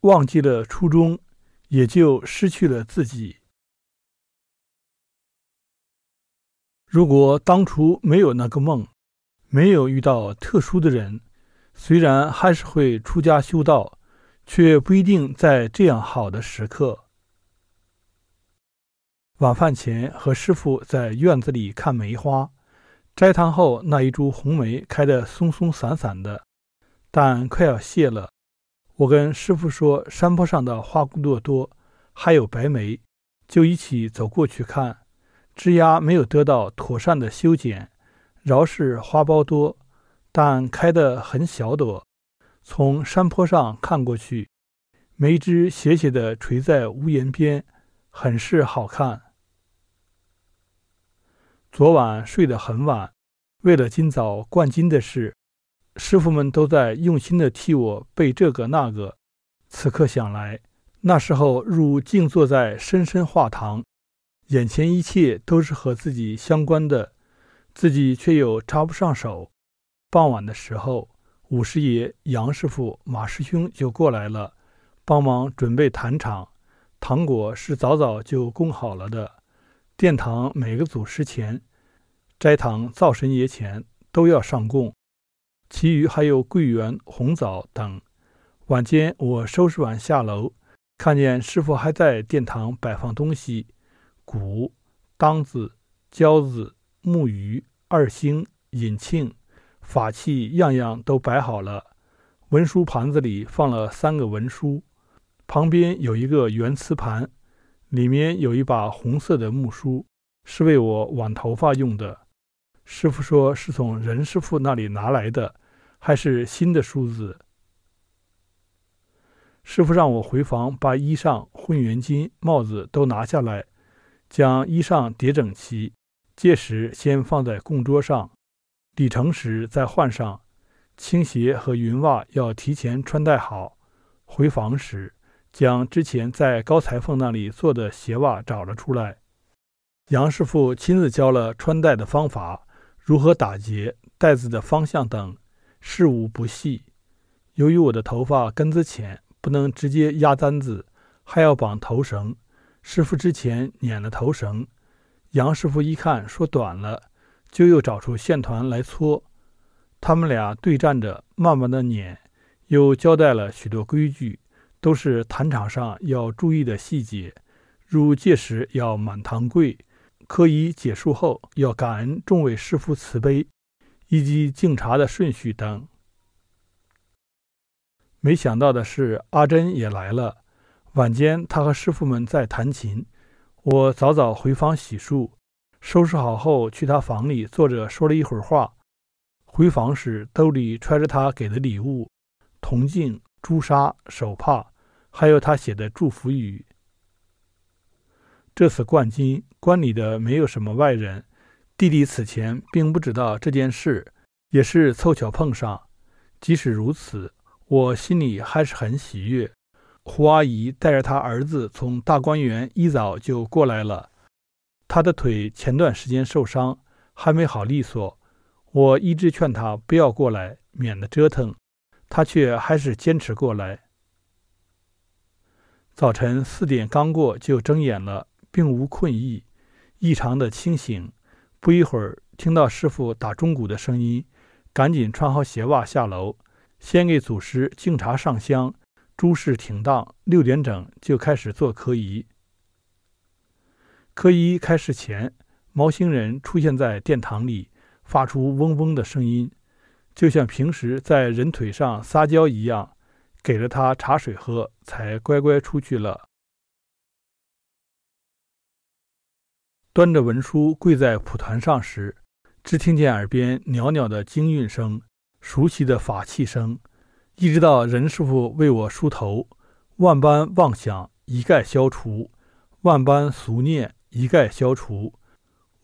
忘记了初衷，也就失去了自己。如果当初没有那个梦，没有遇到特殊的人，虽然还是会出家修道，却不一定在这样好的时刻。晚饭前和师傅在院子里看梅花，斋堂后那一株红梅开得松松散散的，但快要谢了。我跟师傅说，山坡上的花骨朵多，还有白梅，就一起走过去看。枝丫没有得到妥善的修剪，饶是花苞多，但开得很小朵。从山坡上看过去，梅枝斜斜地垂在屋檐边，很是好看。昨晚睡得很晚，为了今早灌金的事，师傅们都在用心地替我备这个那个。此刻想来，那时候如静坐在深深画堂。眼前一切都是和自己相关的，自己却又插不上手。傍晚的时候，五师爷、杨师傅、马师兄就过来了，帮忙准备坛场。糖果是早早就供好了的。殿堂每个祖师前、斋堂灶神爷前都要上供，其余还有桂圆、红枣等。晚间我收拾完下楼，看见师傅还在殿堂摆放东西。鼓、铛子、交子、木鱼、二星、引磬、法器，样样都摆好了。文书盘子里放了三个文书，旁边有一个圆瓷盘，里面有一把红色的木梳，是为我挽头发用的。师傅说是从任师傅那里拿来的，还是新的梳子。师傅让我回房把衣裳、混元巾、帽子都拿下来。将衣裳叠整齐，届时先放在供桌上，礼成时再换上。青鞋和云袜要提前穿戴好。回房时，将之前在高裁缝那里做的鞋袜找了出来。杨师傅亲自教了穿戴的方法，如何打结、带子的方向等，事无不细。由于我的头发根子浅，不能直接压簪子，还要绑头绳。师傅之前捻了头绳，杨师傅一看说短了，就又找出线团来搓。他们俩对站着，慢慢的捻，又交代了许多规矩，都是坛场上要注意的细节，如届时要满堂跪，科仪结束后要感恩众位师傅慈悲，以及敬茶的顺序等。没想到的是，阿珍也来了。晚间，他和师傅们在弹琴。我早早回房洗漱，收拾好后去他房里坐着说了一会儿话。回房时，兜里揣着他给的礼物：铜镜、朱砂、手帕，还有他写的祝福语。这次冠军，观里的没有什么外人。弟弟此前并不知道这件事，也是凑巧碰上。即使如此，我心里还是很喜悦。胡阿姨带着她儿子从大观园一早就过来了。他的腿前段时间受伤，还没好利索。我一直劝他不要过来，免得折腾，他却还是坚持过来。早晨四点刚过就睁眼了，并无困意，异常的清醒。不一会儿，听到师傅打钟鼓的声音，赶紧穿好鞋袜下楼，先给祖师敬茶上香。诸事停当，六点整就开始做科仪。科仪开始前，毛星人出现在殿堂里，发出嗡嗡的声音，就像平时在人腿上撒娇一样。给了他茶水喝，才乖乖出去了。端着文书跪在蒲团上时，只听见耳边袅袅的经韵声，熟悉的法器声。一直到任师傅为我梳头，万般妄想一概消除，万般俗念一概消除，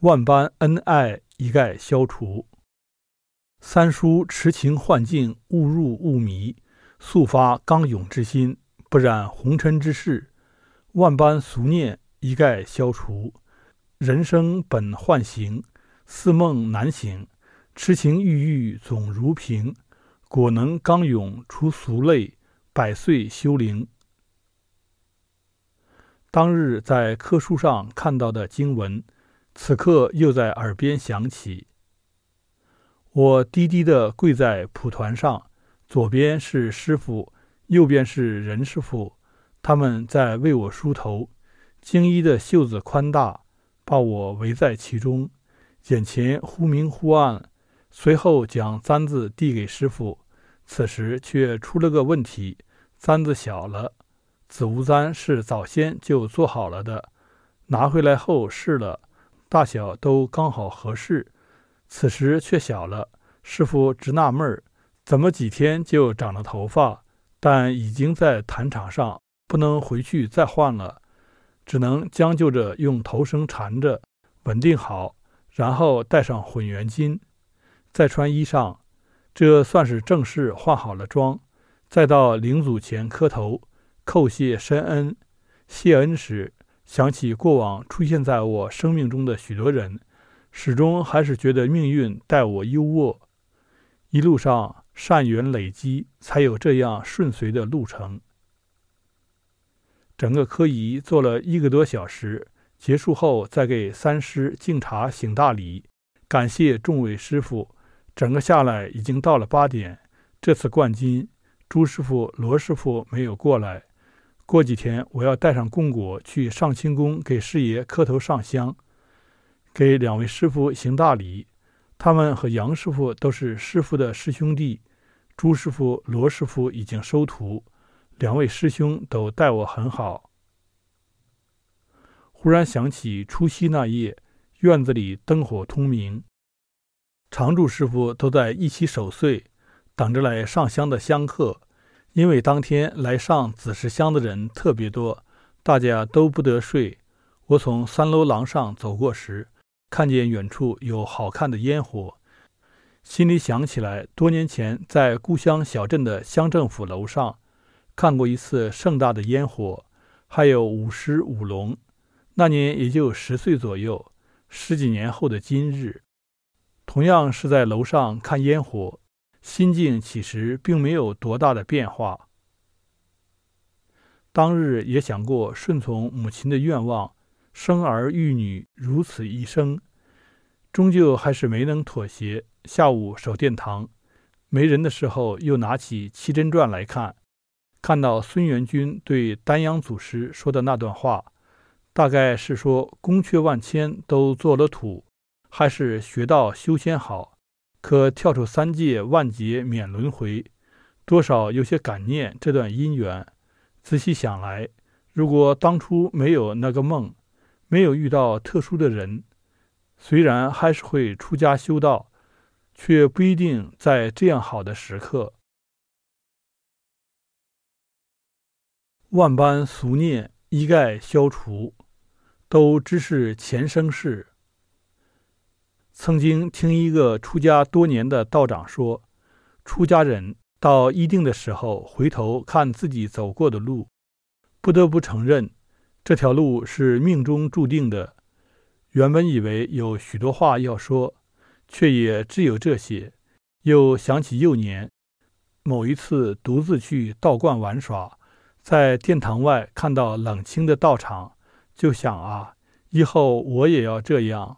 万般恩爱一概消除。三叔持情幻境，误入误迷，速发刚勇之心，不染红尘之事。万般俗念一概消除，人生本幻形，似梦难醒，痴情郁郁总如萍。果能刚勇除俗类，百岁修灵当日在课书上看到的经文，此刻又在耳边响起。我低低地跪在蒲团上，左边是师傅，右边是任师傅，他们在为我梳头。精衣的袖子宽大，把我围在其中，眼前忽明忽暗。随后将簪子递给师傅，此时却出了个问题：簪子小了。紫乌簪是早先就做好了的，拿回来后试了，大小都刚好合适。此时却小了，师傅直纳闷儿，怎么几天就长了头发？但已经在坛场上，不能回去再换了，只能将就着用头绳缠着，稳定好，然后戴上混元巾，再穿衣裳，这算是正式化好了妆。再到灵祖前磕头，叩谢深恩。谢恩时，想起过往出现在我生命中的许多人。始终还是觉得命运待我优渥，一路上善缘累积，才有这样顺遂的路程。整个科仪做了一个多小时，结束后再给三师敬茶行大礼，感谢众位师傅。整个下来已经到了八点。这次冠军朱师傅、罗师傅没有过来。过几天我要带上供果去上清宫给师爷磕头上香。给两位师傅行大礼，他们和杨师傅都是师傅的师兄弟，朱师傅、罗师傅已经收徒，两位师兄都待我很好。忽然想起除夕那夜，院子里灯火通明，常住师傅都在一起守岁，等着来上香的香客。因为当天来上子时香的人特别多，大家都不得睡。我从三楼廊上走过时。看见远处有好看的烟火，心里想起来多年前在故乡小镇的乡政府楼上看过一次盛大的烟火，还有舞狮舞龙。那年也就十岁左右，十几年后的今日，同样是在楼上看烟火，心境其实并没有多大的变化。当日也想过顺从母亲的愿望。生儿育女如此一生，终究还是没能妥协。下午守殿堂，没人的时候，又拿起《七珍传》来看，看到孙元君对丹阳祖师说的那段话，大概是说宫阙万千都做了土，还是学道修仙好，可跳出三界万劫免轮回，多少有些感念这段姻缘。仔细想来，如果当初没有那个梦，没有遇到特殊的人，虽然还是会出家修道，却不一定在这样好的时刻。万般俗念一概消除，都只是前生事。曾经听一个出家多年的道长说，出家人到一定的时候，回头看自己走过的路，不得不承认。这条路是命中注定的。原本以为有许多话要说，却也只有这些。又想起幼年某一次独自去道观玩耍，在殿堂外看到冷清的道场，就想啊，以后我也要这样。